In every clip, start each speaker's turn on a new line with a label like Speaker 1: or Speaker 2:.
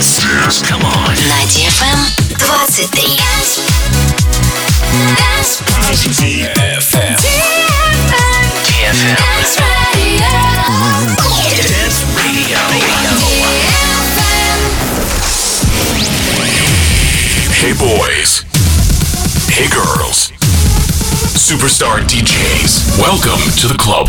Speaker 1: Dance. Dance. Come on.
Speaker 2: На DFM 23.
Speaker 1: DFM. DFM. Dance Radio.
Speaker 3: Hey boys. Hey girls. Superstar DJs. Welcome to the club.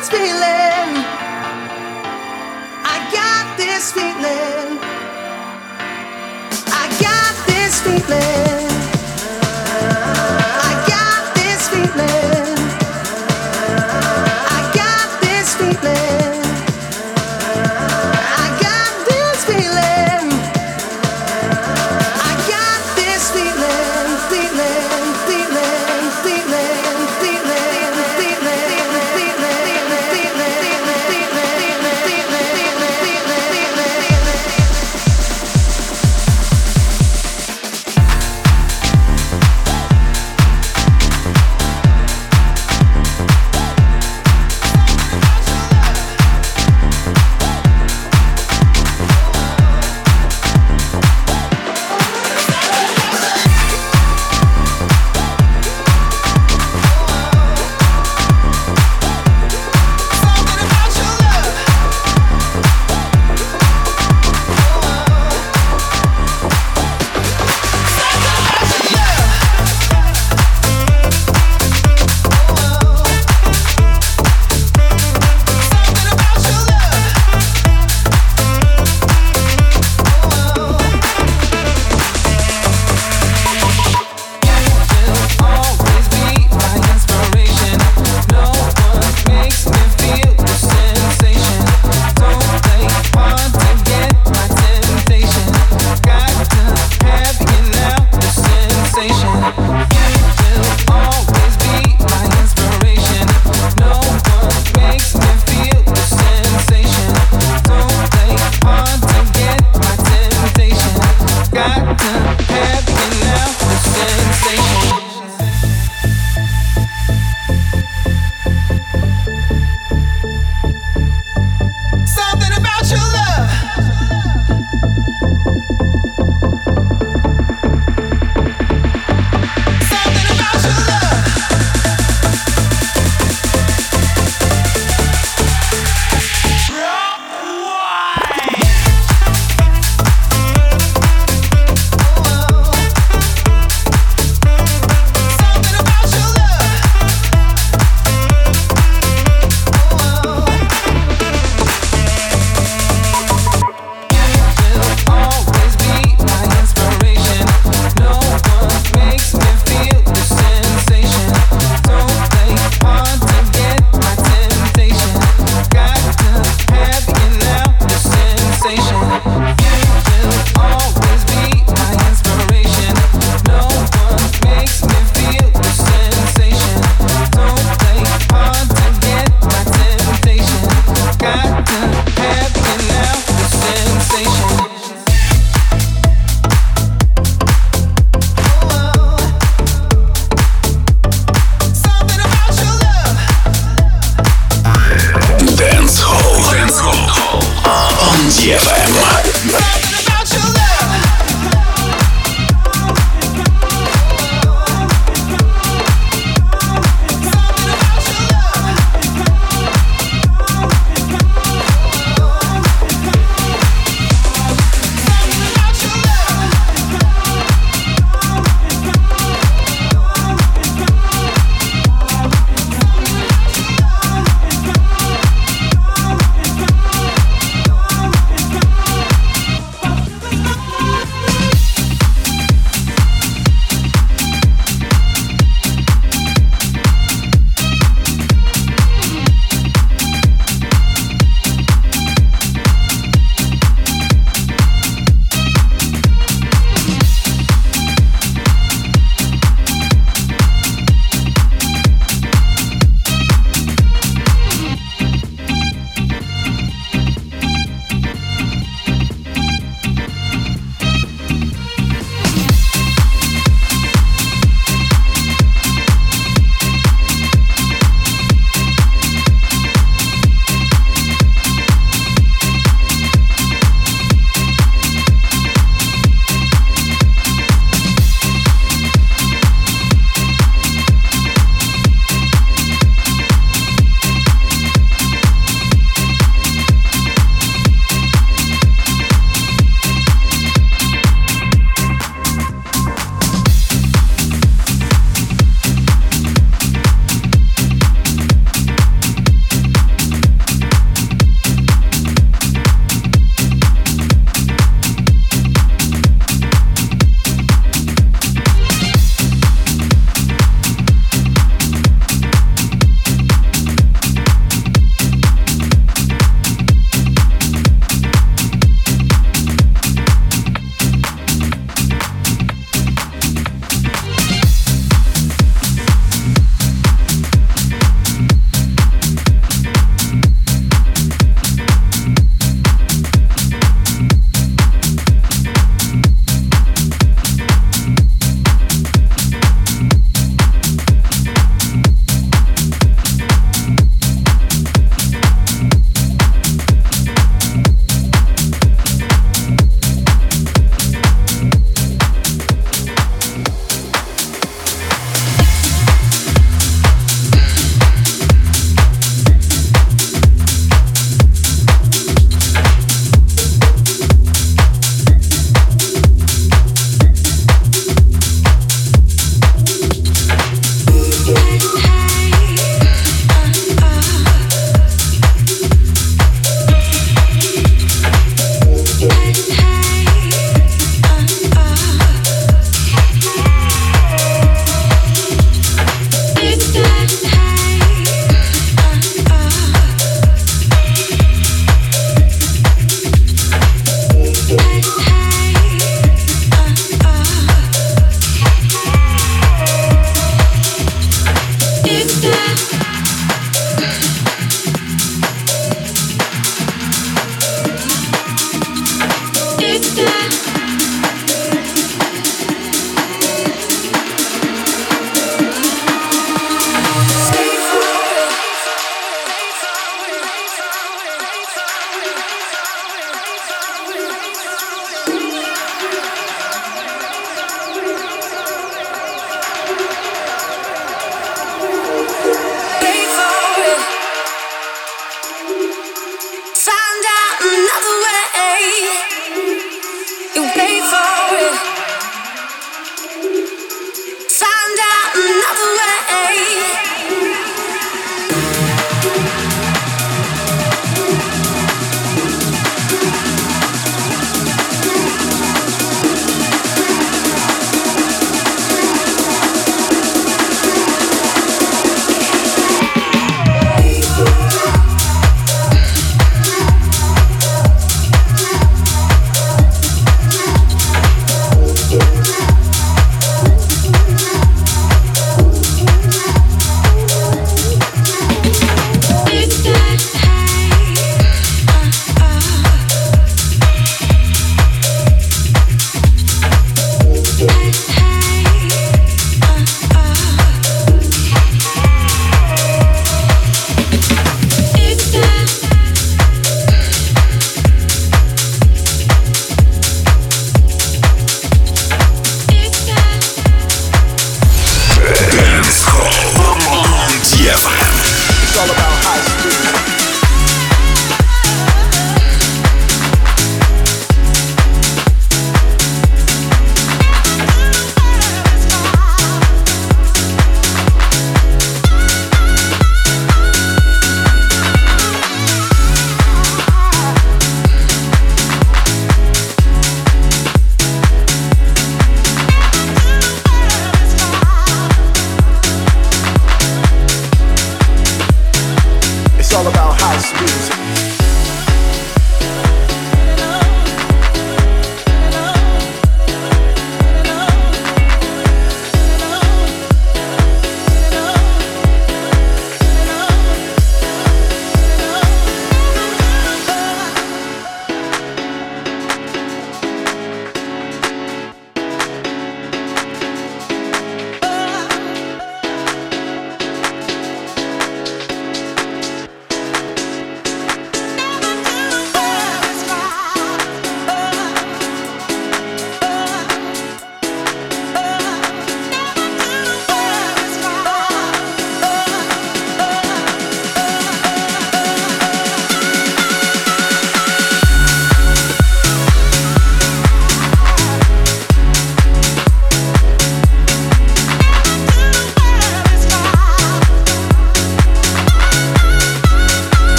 Speaker 4: this feeling. I got this feeling. I got this feeling.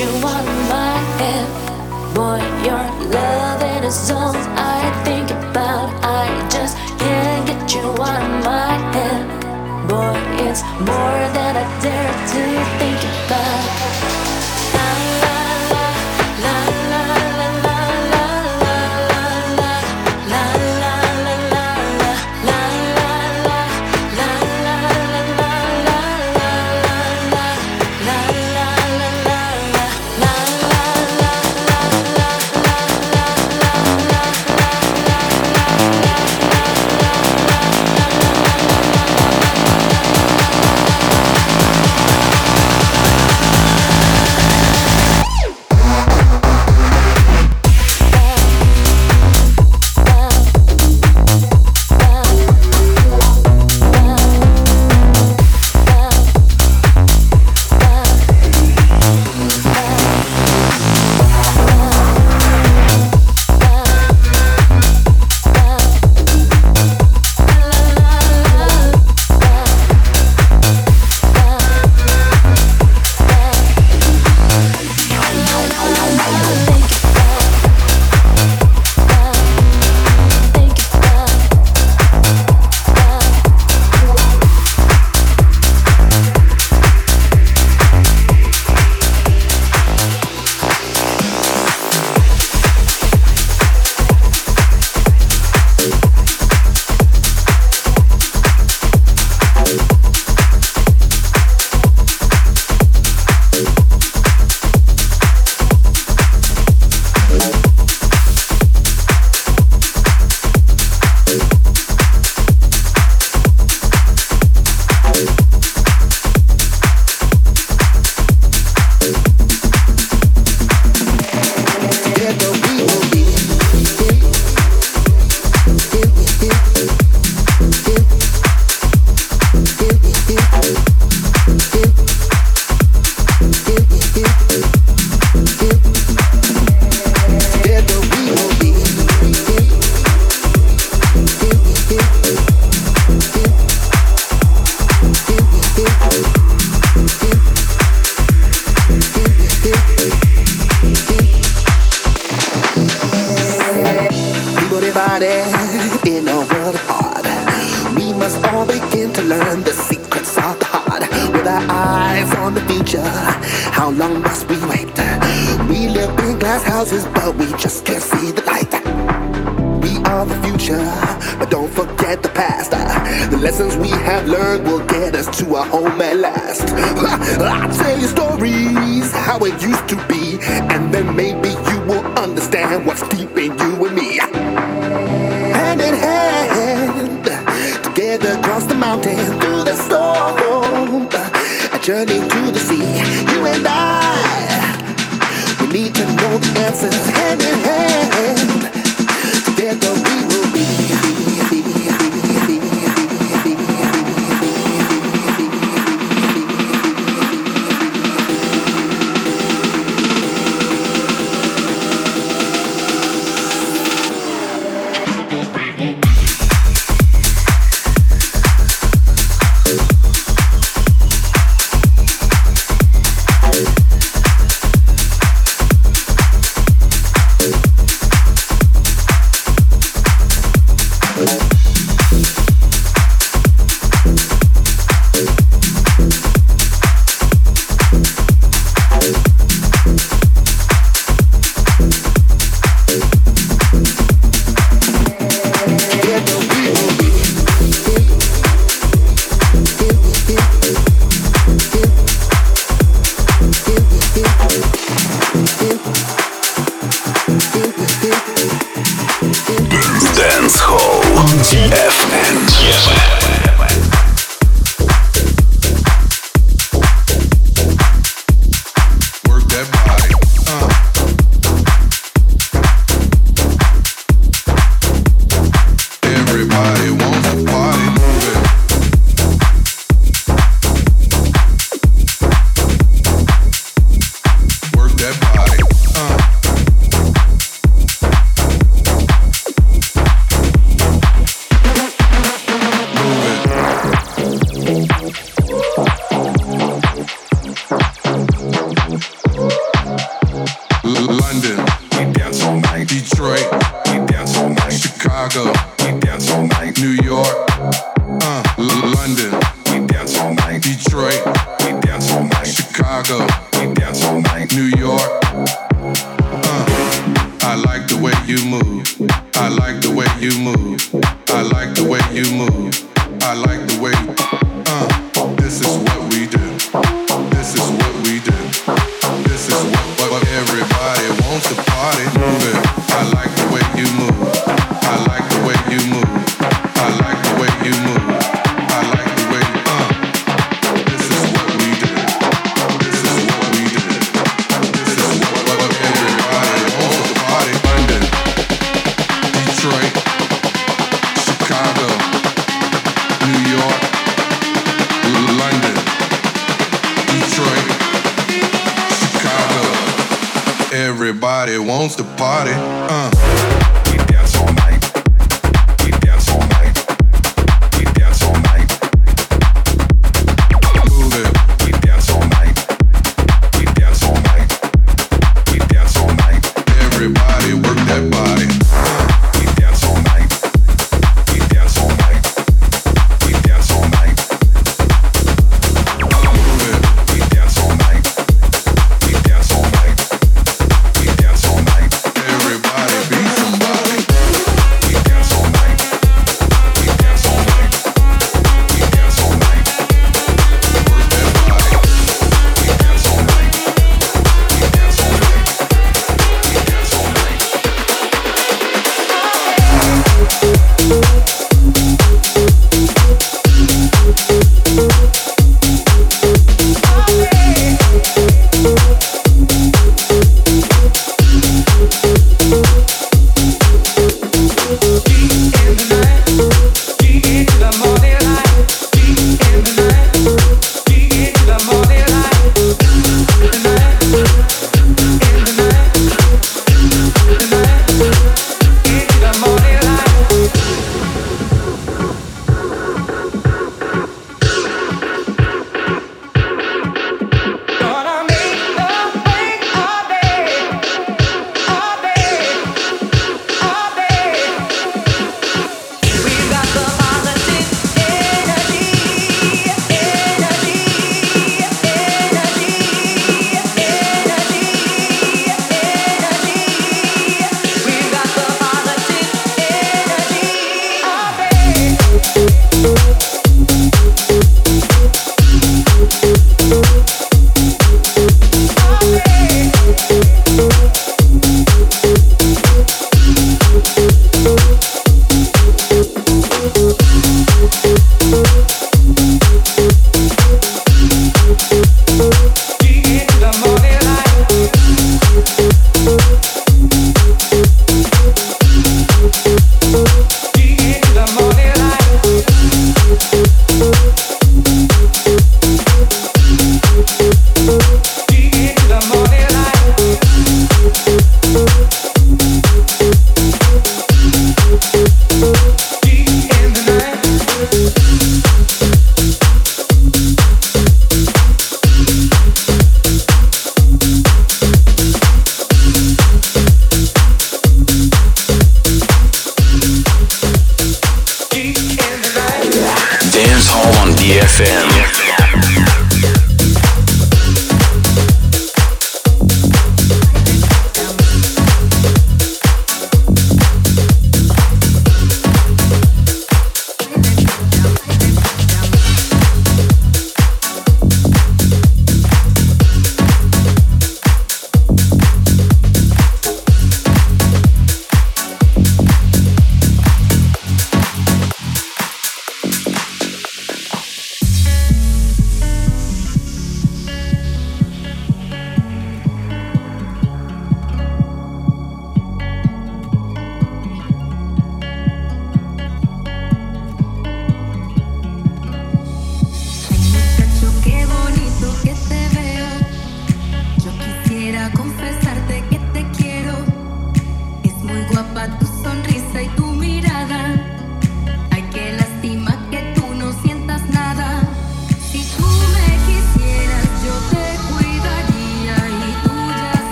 Speaker 5: you on my head. Boy, your loving is all I think about. I just can't get you out of my head. Boy, it's more than I dare to think about.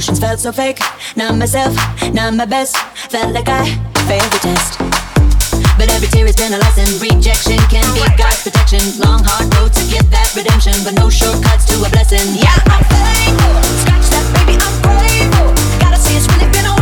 Speaker 6: emotions felt so fake. Not myself, not my best. Felt like I failed the test. But every tear has been a lesson. Rejection can be God's protection. Long hard road to get that redemption, but no shortcuts to a blessing. Yeah, I'm thankful. Scratch that, baby, I'm grateful. Gotta say it's really been a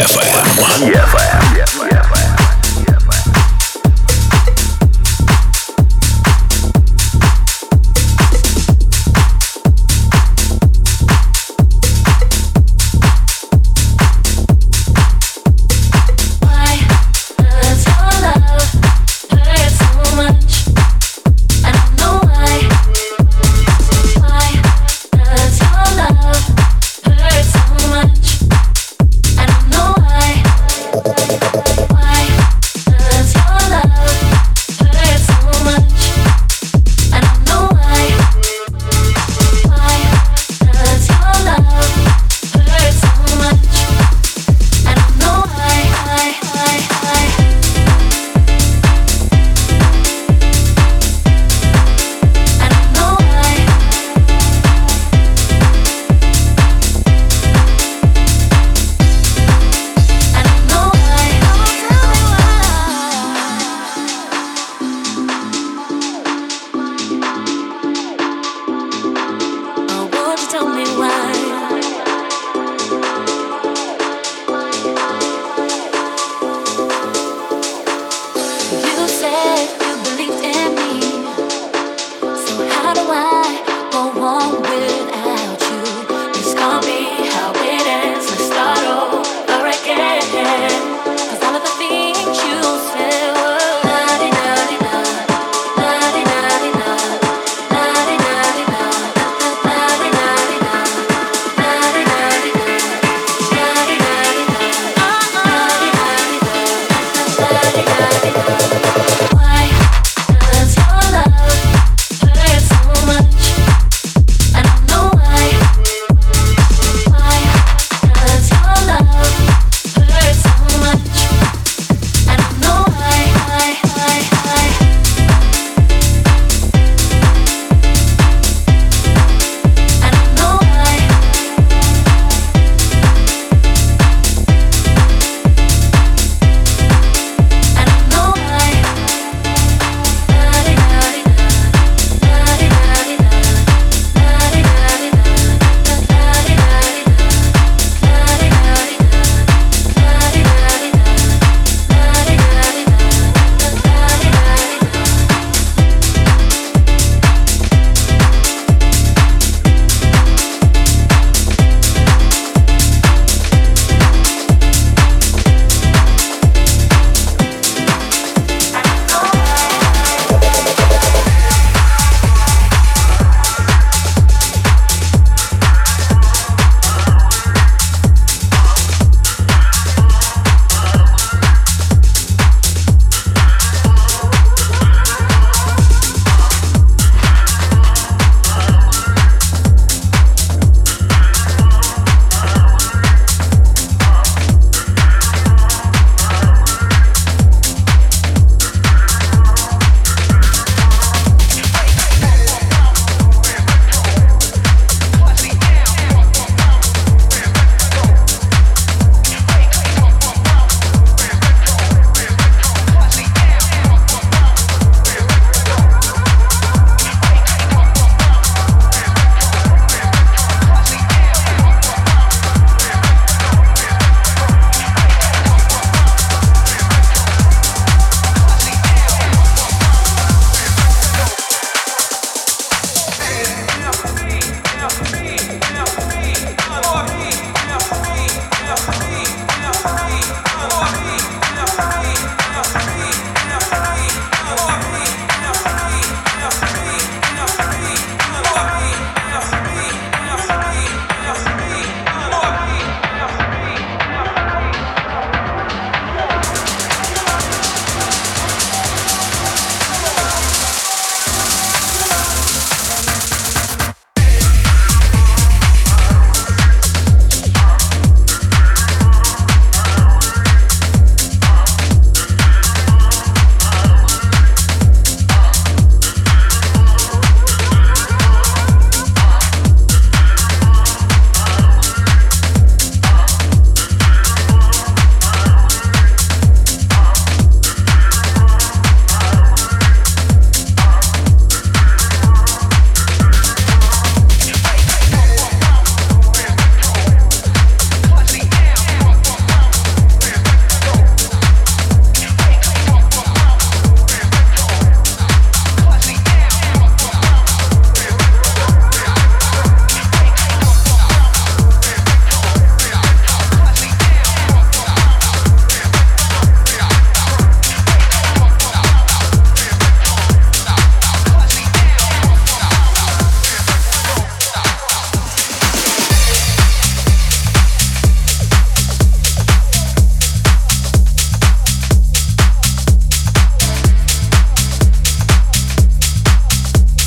Speaker 7: EFM.
Speaker 1: EFM.